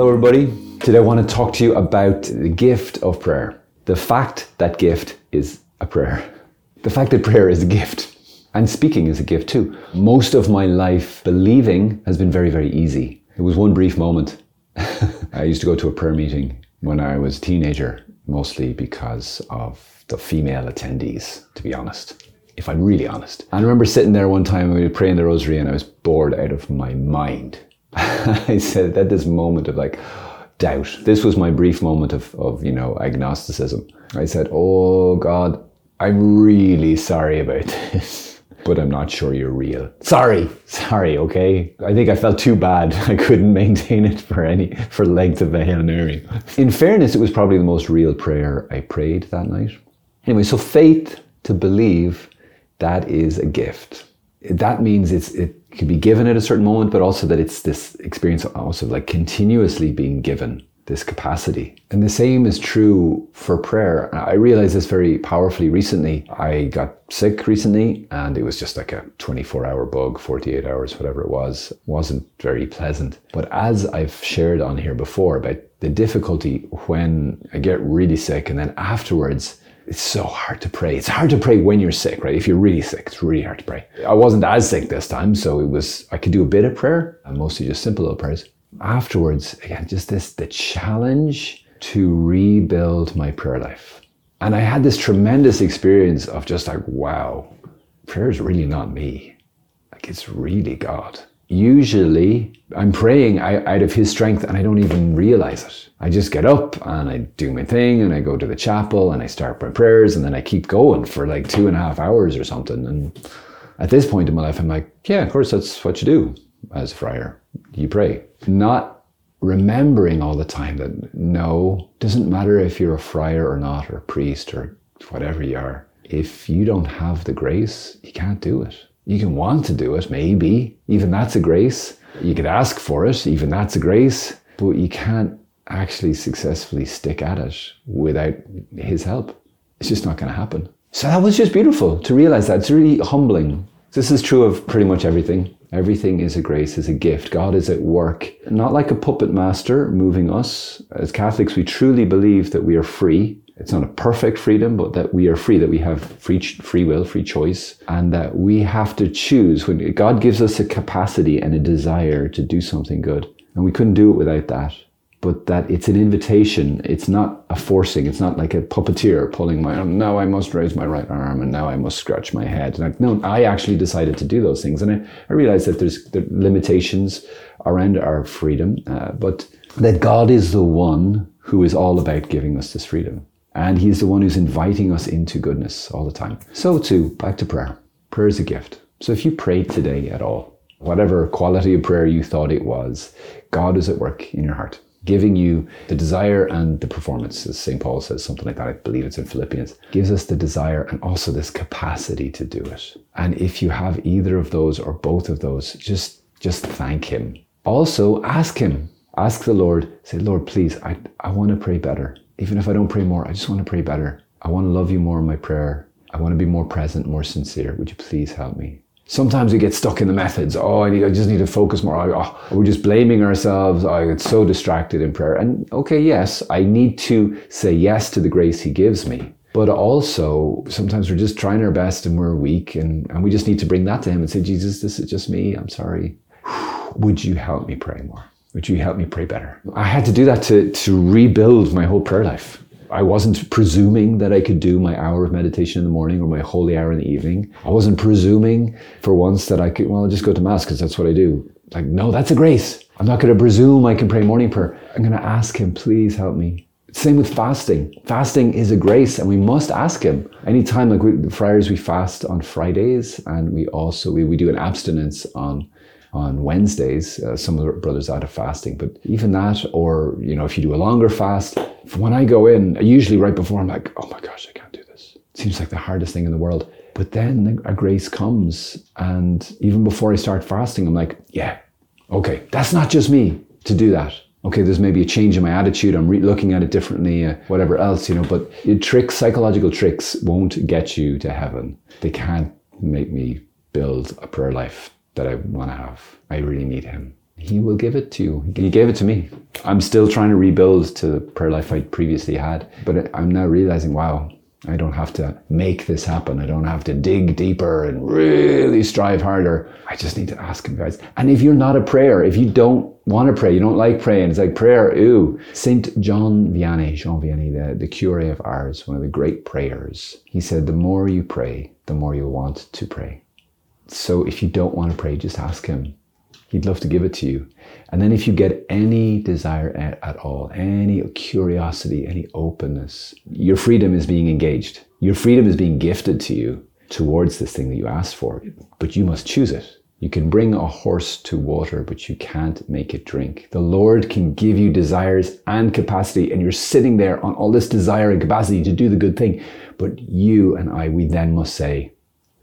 Hello, everybody. Today I want to talk to you about the gift of prayer. The fact that gift is a prayer. The fact that prayer is a gift. And speaking is a gift too. Most of my life, believing has been very, very easy. It was one brief moment. I used to go to a prayer meeting when I was a teenager, mostly because of the female attendees, to be honest if I'm really honest. I remember sitting there one time and we were praying the rosary and I was bored out of my mind. I said at this moment of like doubt. This was my brief moment of, of, you know, agnosticism. I said, Oh God, I'm really sorry about this, but I'm not sure you're real. Sorry, sorry, okay? I think I felt too bad. I couldn't maintain it for any, for length of a Hail Mary. In fairness, it was probably the most real prayer I prayed that night. Anyway, so faith to believe that is a gift. That means it's it can be given at a certain moment, but also that it's this experience also like continuously being given this capacity. And the same is true for prayer. I realized this very powerfully recently. I got sick recently and it was just like a 24 hour bug, 48 hours, whatever it was. It wasn't very pleasant. But as I've shared on here before about the difficulty when I get really sick and then afterwards it's so hard to pray. It's hard to pray when you're sick, right? If you're really sick, it's really hard to pray. I wasn't as sick this time, so it was, I could do a bit of prayer and mostly just simple little prayers. Afterwards, again, just this, the challenge to rebuild my prayer life. And I had this tremendous experience of just like, wow, prayer is really not me. Like it's really God usually I'm praying out of His strength and I don't even realize it. I just get up and I do my thing and I go to the chapel and I start my prayers and then I keep going for like two and a half hours or something. And at this point in my life, I'm like, yeah, of course, that's what you do as a friar. You pray. Not remembering all the time that no, doesn't matter if you're a friar or not, or a priest or whatever you are. If you don't have the grace, you can't do it. You can want to do it, maybe. Even that's a grace. You could ask for it, even that's a grace. But you can't actually successfully stick at it without his help. It's just not going to happen. So that was just beautiful to realize that. It's really humbling. This is true of pretty much everything. Everything is a grace, is a gift. God is at work, not like a puppet master moving us. As Catholics, we truly believe that we are free it's not a perfect freedom, but that we are free, that we have free, free will, free choice, and that we have to choose. When God gives us a capacity and a desire to do something good, and we couldn't do it without that. But that it's an invitation. It's not a forcing. It's not like a puppeteer pulling my arm. Now I must raise my right arm, and now I must scratch my head. Like no, I actually decided to do those things, and I, I realized that there's there limitations around our freedom, uh, but that God is the one who is all about giving us this freedom. And He's the one who's inviting us into goodness all the time. So, too, back to prayer. Prayer is a gift. So, if you prayed today at all, whatever quality of prayer you thought it was, God is at work in your heart, giving you the desire and the performance, as St. Paul says, something like that. I believe it's in Philippians. Gives us the desire and also this capacity to do it. And if you have either of those or both of those, just, just thank Him. Also, ask Him. Ask the Lord, say, Lord, please, I, I want to pray better even if I don't pray more, I just want to pray better. I want to love you more in my prayer. I want to be more present, more sincere. Would you please help me? Sometimes we get stuck in the methods. Oh, I, need, I just need to focus more. Oh, we're just blaming ourselves. Oh, I get so distracted in prayer. And okay, yes, I need to say yes to the grace He gives me. But also, sometimes we're just trying our best and we're weak, and, and we just need to bring that to Him and say, Jesus, this is just me. I'm sorry. Would you help me pray more? Would you help me pray better? I had to do that to, to rebuild my whole prayer life. I wasn't presuming that I could do my hour of meditation in the morning or my holy hour in the evening. I wasn't presuming for once that I could, well, I'll just go to Mass because that's what I do. Like, no, that's a grace. I'm not going to presume I can pray morning prayer. I'm going to ask Him, please help me. Same with fasting. Fasting is a grace and we must ask Him. Anytime, like we, the friars, we fast on Fridays and we also, we, we do an abstinence on on Wednesdays. Uh, some of the brothers out of fasting, but even that, or you know, if you do a longer fast, when I go in, usually right before, I'm like, oh my gosh, I can't do this. It seems like the hardest thing in the world. But then a grace comes, and even before I start fasting, I'm like, yeah, okay, that's not just me to do that. Okay, there's maybe a change in my attitude. I'm re- looking at it differently, uh, whatever else, you know. But tricks, psychological tricks, won't get you to heaven. They can't make me build a prayer life that I want to have. I really need Him. He will give it to you. He gave it to me. I'm still trying to rebuild to the prayer life I previously had, but I'm now realizing, wow, I don't have to make this happen. I don't have to dig deeper and really strive harder. I just need to ask him, guys. And if you're not a prayer, if you don't want to pray, you don't like praying, it's like prayer, ooh. Saint John Vianney, Jean Vianney, the, the cure of Ars, one of the great prayers, he said, the more you pray, the more you want to pray. So if you don't want to pray, just ask him. He'd love to give it to you. And then if you get any desire at, at, all, any curiosity, any openness, your freedom is being engaged. Your freedom is being gifted to you towards this thing that you asked for, but you must choose it. You can bring a horse to water, but you can't make it drink. The Lord can give you desires and capacity, and you're sitting there on all this desire and capacity to do the good thing. But you and I, we then must say,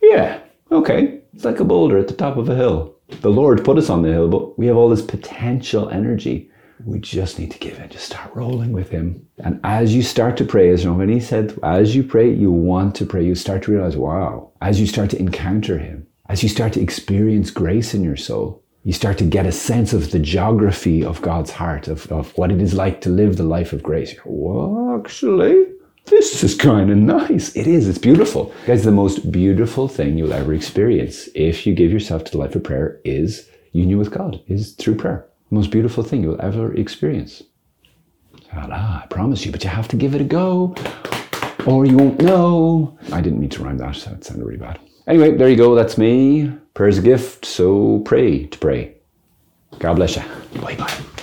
Yeah, okay, it's like a boulder at the top of a hill. The Lord put us on the hill, but we have all this potential energy. We just need to give in, just start rolling with Him. And as you start to pray, as Romani said, as you pray, you want to pray, you start to realize, wow, as you start to encounter Him, as you start to experience grace in your soul, you start to get a sense of the geography of God's heart, of, of what it is like to live the life of grace. Well, actually, this is kind of nice. It is. It's beautiful. Guys, the most beautiful thing you'll ever experience if you give yourself to the life of prayer is union with God, is through prayer. The most beautiful thing you'll ever experience. Ah, I promise you, but you have to give it a go or you won't know. I didn't mean to rhyme that. That sounded really bad. Anyway, there you go. That's me. Prayer is a gift, so pray to pray. God bless you. Bye bye.